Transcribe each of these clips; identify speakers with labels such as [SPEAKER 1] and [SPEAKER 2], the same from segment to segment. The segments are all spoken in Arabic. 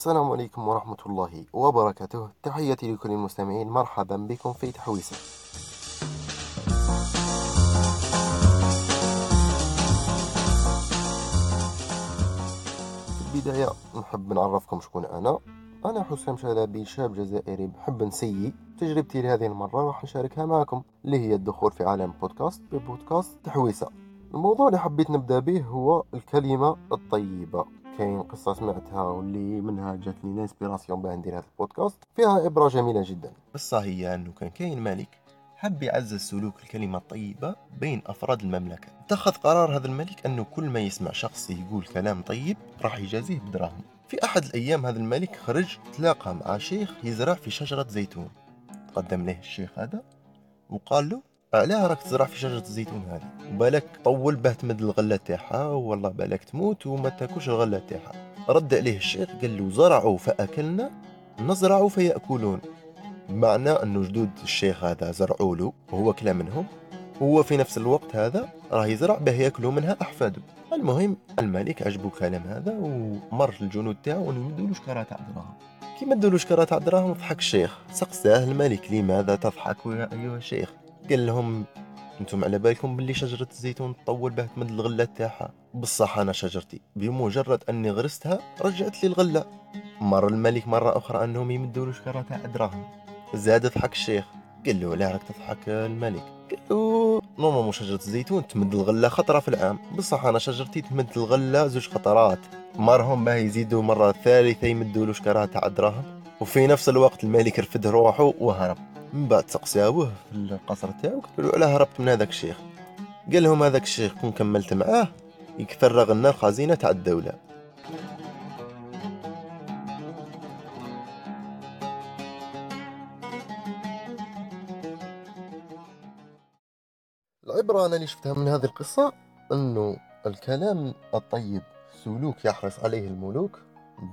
[SPEAKER 1] السلام عليكم ورحمة الله وبركاته. تحياتي لكل المستمعين. مرحبا بكم في تحويسة في البداية نحب نعرفكم شكون أنا. أنا حسام شلبي شاب جزائري بحب نسيي. تجربتي لهذه المرة راح نشاركها معكم اللي هي الدخول في عالم بودكاست ببودكاست تحويسة. الموضوع اللي حبيت نبدأ به هو الكلمة الطيبة. كاين قصة سمعتها واللي منها جاتني الانسبيراسيون باه ندير هذا البودكاست. فيها إبرة جميلة جدا.
[SPEAKER 2] القصة هي أنه كان كاين ملك حب يعزز سلوك الكلمة الطيبة بين أفراد المملكة. اتخذ قرار هذا الملك أنه كل ما يسمع شخص يقول كلام طيب راح يجازيه بدراهم. في أحد الأيام هذا الملك خرج تلاقى مع شيخ يزرع في شجرة زيتون. قدم له الشيخ هذا وقال له علاه راك تزرع في شجرة الزيتون هذه. وبالك طول باه تمد الغلة تاعها والله بالك تموت وما تاكلش الغلة تاعها. رد عليه الشيخ قال له زرعوا فأكلنا نزرع فيأكلون. بمعنى أنه جدود الشيخ هذا زرعوا له وهو كلا منهم. وهو في نفس الوقت هذا راه يزرع باه يأكلوا منها أحفاده المهم الملك عجبو كلام هذا ومر الجنود تاعو أنه يمدوا له شكارة تاع دراهم كي مدوا له شكارة تاع دراهم ضحك الشيخ. سقساه الملك لماذا تضحك يا ايها الشيخ قال لهم أنتم على بالكم باللي شجرة الزيتون تطول باه تمد الغلة تاعها. بصح أنا شجرتي. بمجرد أني غرستها رجعت لي الغلة. مر الملك مرة أخرى أنهم يمدوا له شكارة تاع دراهم زاد ضحك الشيخ. قال له لا راك تضحك الملك. قال له نورمالمون شجرة الزيتون تمد الغلة خطرة في العام. بصح أنا شجرتي تمد الغلة زوج خطرات. مرهم باه يزيدوا مرة ثالثة يمدوا له شكارة تاع دراهم وفي نفس الوقت الملك رفد روحه وهرب. من بعد سقساوه في القصر تاعو قالوا له علاه هربت من هذاك الشيخ. قال لهم هذاك الشيخ كون كملت معاه يفرغ لنا الخزينة تاع الدولة.
[SPEAKER 1] العبرة أنا اللي شفتها من هذه القصة أنه الكلام الطيب سلوك يحرص عليه الملوك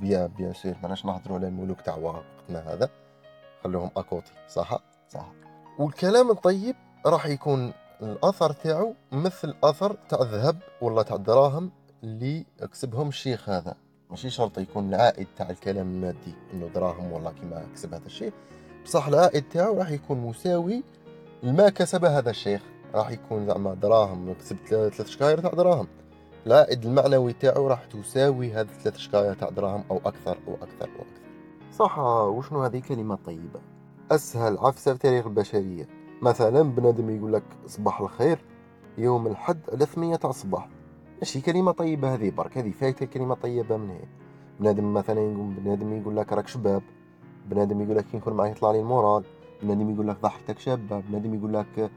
[SPEAKER 1] بيان بيان سير ماناش نهضروا على الملوك تاع وقتنا هذا. خلوهم أكوتي صح؟ صح. والكلام الطيب راح يكون الأثر تاعو مثل أثر تاع الذهب ولا تاع الدراهم اللي كسبهم الشيخ هذا. ماشي شرط يكون العائد تاع الكلام المادي إنه دراهم ولا كيما كسب هذا الشيء. بصح العائد تاعو راح يكون مساوي لما كسب هذا الشيخ. راح يكون زعما دراهم كسب ثلاث شكاير تاع دراهم. العائد المعنوي تاعو راح تساوي هذه ثلاث شكاير تاع دراهم أو أكثر أو أكثر أو أكثر. صح وشنو هذه كلمة طيبة؟ أسهل عفسة في تاريخ البشرية. مثلا بنادم يقول لك صباح الخير يوم الحد على ثمانية تاع الصباح. ماشي كلمة طيبة هذه برك هذه فايتة كلمة طيبة من هي بنادم مثلا يقول بنادم يقول لك راك شباب. بنادم يقول لك نكون معي يطلع لي المورال. بنادم يقول لك ضحكتك شابة. بنادم يقول لك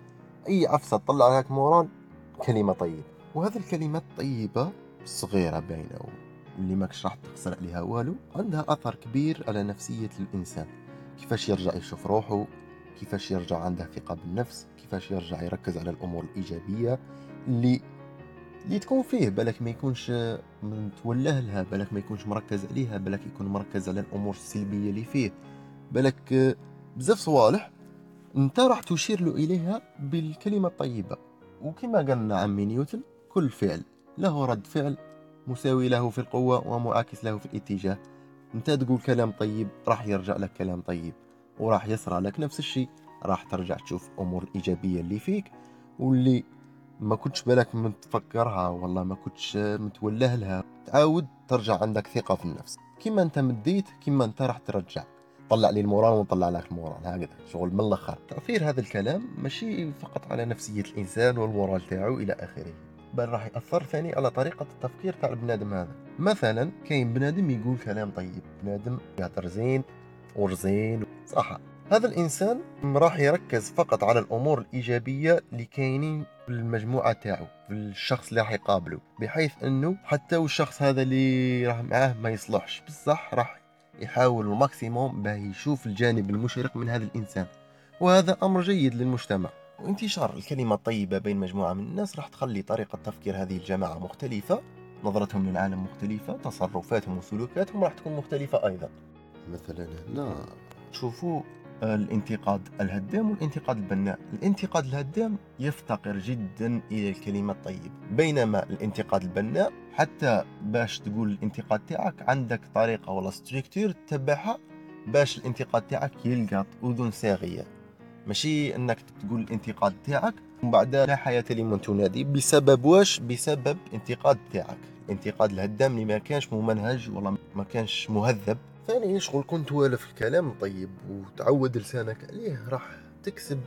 [SPEAKER 1] أي عفسة تطلع لك مورال. كلمة طيبة. وهذه الكلمات الطيبة صغيرة باينة اللي ماكش راح تخسر عليها. والو عندها أثر كبير على نفسية الإنسان. كيفاش يرجع يشوف روحه؟ كيفاش يرجع عنده ثقة بالنفس؟ كيفاش يرجع يركز على الأمور الإيجابية اللي اللي تكون فيه؟ بالك ما يكونش متوله لها بالك ما يكونش مركز عليها بالك يكون مركز على الأمور السلبية اللي فيه. بالك بزاف صوالح انت راح تشير له إليها بالكلمة الطيبة. وكما قال عمي نيوتن كل فعل له رد فعل مساوي له في القوة ومعاكس له في الاتجاه. أنت تقول كلام طيب راح يرجع لك كلام طيب وراح يصرى لك نفس الشيء راح ترجع تشوف الأمور الايجابية اللي فيك واللي ما كنتش بالك متفكرها والله ما كنتش متوله لها. تعاود ترجع عندك ثقة في النفس. كيما أنت مديت كيما أنت راح ترجع. طلع لي المورال ونطلع لك المورال هكذا. شغل من الأخر. تأثير هذا الكلام ماشي فقط على نفسية الإنسان والمورال تاعو إلى آخره. بل راح يأثر ثاني على طريقة التفكير تاع البنادم هذا. مثلا كاين بنادم يقول كلام طيب بنادم يهدر زين ورزين صح. هذا الإنسان راح يركز فقط على الأمور الإيجابية اللي كاينين في المجموعة تاعو في الشخص اللي راح يقابله بحيث إنه حتى والشخص هذا اللي راح معاه ما يصلحش. بصح راح يحاول الماكسيموم باه يشوف الجانب المشرق من هذا الإنسان. وهذا أمر جيد للمجتمع. وانتشار الكلمة الطيبة بين مجموعة من الناس راح تخلي طريقة تفكير هذه الجماعة مختلفة نظرتهم للعالم مختلفة تصرفاتهم وسلوكاتهم راح تكون مختلفة أيضا. مثلا هنا تشوفوا
[SPEAKER 2] الانتقاد الهدام والانتقاد البناء. الانتقاد الهدام يفتقر جدا إلى الكلمة الطيبة بينما الانتقاد البناء حتى باش تقول الانتقاد تاعك عندك طريقة ولا ستريكتور تتبعها باش الانتقاد تاعك يلقى أذن صاغية. ماشي انك تقول الانتقاد تاعك ومن بعد لا حياة لمن تنادي. بسبب واش؟ بسبب انتقاد تاعك. الانتقاد الهدام اللي ما كانش ممنهج ولا ما كانش مهذب.
[SPEAKER 1] ثاني شغل كنت توالف الكلام طيب وتعود لسانك عليه راح تكسب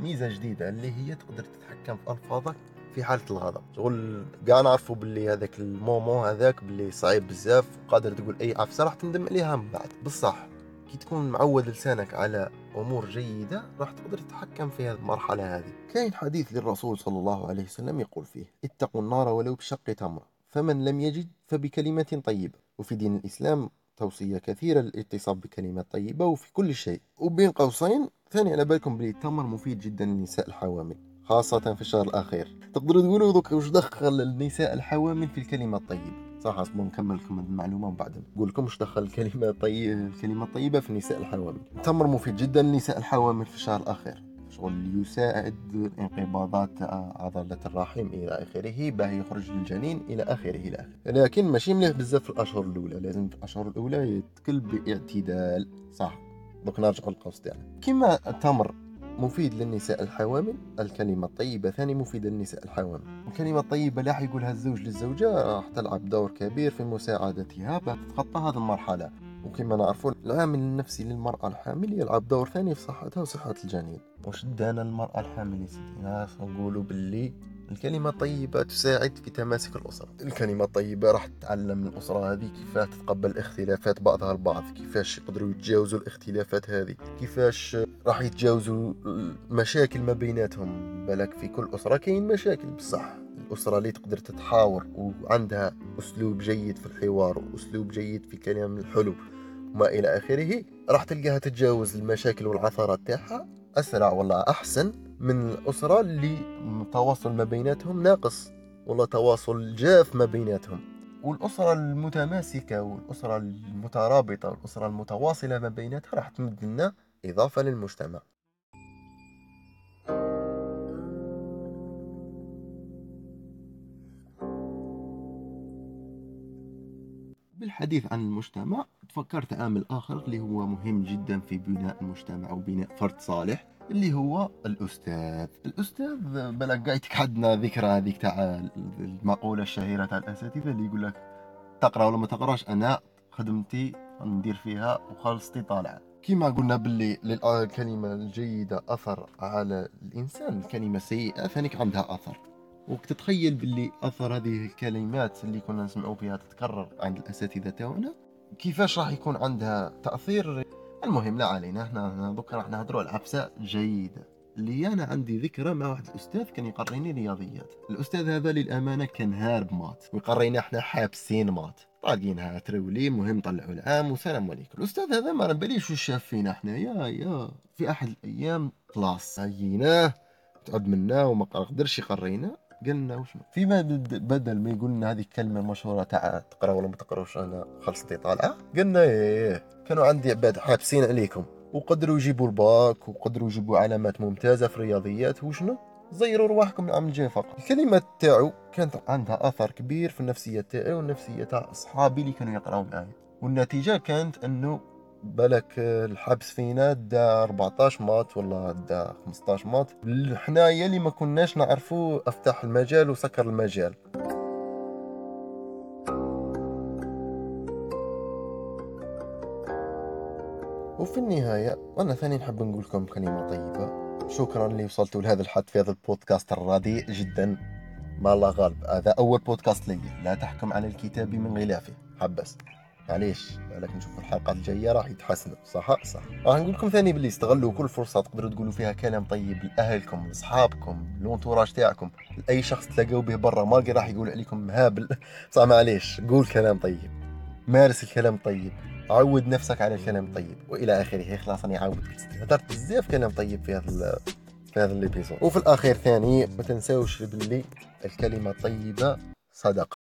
[SPEAKER 1] ميزة جديدة اللي هي تقدر تتحكم في ألفاظك في حالة الغضب. شغل كاع نعرفوا باللي هذاك المومون هذاك باللي صعيب بزاف وقادر تقول أي عفسة راح تندم عليها من بعد. بصح كي تكون معود لسانك على أمور جيدة راح تقدر تتحكم في هذه المرحلة هذه. كاين حديث للرسول صلى الله عليه وسلم يقول فيه اتقوا النار ولو بشق تمره فمن لم يجد فبكلمة طيبة. وفي دين الإسلام توصية كثيرة للاتصاب بكلمات طيبة وفي كل شيء. وبين قوسين ثاني على بالكم بلي التمر مفيد جدا للنساء الحوامل خاصة في الشهر الأخير. تقدروا تقولوا دوك واش دخل النساء الحوامل في الكلمة الطيبة. صح أصبر نكمل لكم المعلومة ومن بعد. نقول لكم واش دخل الكلمة الطيبة الكلمة الطيبة في النساء الحوامل. التمر مفيد جدا للنساء الحوامل في الشهر الأخير. شغل يساعد انقباضات عضلة الرحم إلى آخره باه يخرج الجنين إلى آخره إلى آخره. لكن ماشي مليح بزاف في الأشهر الأولى. لازم في الأشهر الأولى يتكل باعتدال. صح. دوك نرجع للقوس تاعنا كما التمر مفيد للنساء الحوامل الكلمة الطيبة ثاني مفيدة للنساء الحوامل الكلمة الطيبة لا يقولها الزوج للزوجة راح تلعب دور كبير في مساعدتها باه تتخطى هذه المرحلة. وكما نعرفون العامل النفسي للمرأة الحامل يلعب دور ثاني في صحتها وصحة الجنين. واش دانا المرأة الحامل يا سيدي نقولوا باللي الكلمة الطيبة تساعد في تماسك الأسرة. الكلمة الطيبة راح تعلم الأسرة هذه كيفاه تتقبل اختلافات بعضها البعض كيفاش يقدروا يتجاوزوا الاختلافات هذه كيفاش راح يتجاوزوا المشاكل ما بيناتهم. بالك في كل أسرة كاين مشاكل بصح. الأسرة اللي تقدر تتحاور وعندها أسلوب جيد في الحوار وأسلوب جيد في كلام الحلو وما إلى آخره راح تلقاها تتجاوز المشاكل والعثرات تاعها أسرع ولا أحسن. من الأسرة اللي التواصل ما بيناتهم ناقص ولا تواصل جاف ما بيناتهم. والأسرة المتماسكة والأسرة المترابطة والأسرة المتواصلة ما بيناتها راح تمد لنا إضافة للمجتمع. بالحديث عن المجتمع تفكرت عامل آخر اللي هو مهم جدا في بناء المجتمع وبناء فرد صالح اللي هو الأستاذ. الأستاذ بلا قايتك عندنا ذكرى هذيك تاع المقولة الشهيرة تاع الأساتذة اللي يقول لك تقرأ ولا ما تقرأش أنا خدمتي ندير فيها وخلصتي طالعة كما قلنا باللي للكلمة الجيدة أثر على الإنسان الكلمة السيئة ثانيك عندها أثر. وتتخيل باللي أثر هذه الكلمات اللي كنا نسمعوا فيها تتكرر عند الأساتذة تاعنا كيفاش راح يكون عندها تأثير؟ المهم لا علينا. إحنا دوكا راح نهضروا على عفسه جيدة. اللي أنا عندي ذكرى مع واحد الأستاذ كان يقريني رياضيات. الأستاذ هذا للأمانة كان هارب مات. ويقرينا إحنا حابسين مات. طالقينها ترولي مهم طلعوا العام وسلام عليكم. الأستاذ هذا ما باليش وش شاف فينا إحنا؟ يا يا. في أحد الأيام كلاس هيناه تعب منا وما قدرش يقرينا. قلنا وشنو فيما بدل ما يقول لنا هذه الكلمة المشهوره تاع تقرا ولا ما تقراوش أنا خلصتي طالعه قلنا إيه كانوا عندي عباد حابسين عليكم. وقدروا يجيبوا الباك وقدروا يجيبوا علامات ممتازة في الرياضيات. وشنو؟ زيروا رواحكم العام الجاي فقط. الكلمة تاعو كانت عندها أثر كبير في النفسية تاعي والنفسية تاع أصحابي اللي كانوا يقراو معايا. والنتيجة كانت أنه بالك الحبس فينا دا 14 مات ولا دا 15 مات. حنايا اللي ما كناش نعرفوا أفتح المجال وسكر المجال. وفي النهاية أنا ثاني نحب نقول لكم كلمة طيبة. شكرا اللي وصلتوا لهذا الحد في هذا البودكاست الرديء جدا. ما الله غالب هذا أول بودكاست لي. لا تحكم على الكتاب من غلافه حبس. معليش بالك نشوف الحلقات الجاية راح يتحسنوا صح؟ صح. راح نقول لكم ثاني باللي استغلوا كل فرصة تقدروا تقولوا فيها كلام طيب لأهلكم لأصحابكم لونتوراج تاعكم. لأي شخص تلاقوا به برا ما راح يقول عليكم هابل صح معليش. قول كلام طيب. مارس الكلام الطيب عود نفسك على الكلام الطيب وإلى آخره. خلاص أنا عاود هدرت بزاف كلام طيب في هذا في هذا الإبيزود. وفي الأخير ثاني ما تنساوش باللي الكلمة الطيبه صدقه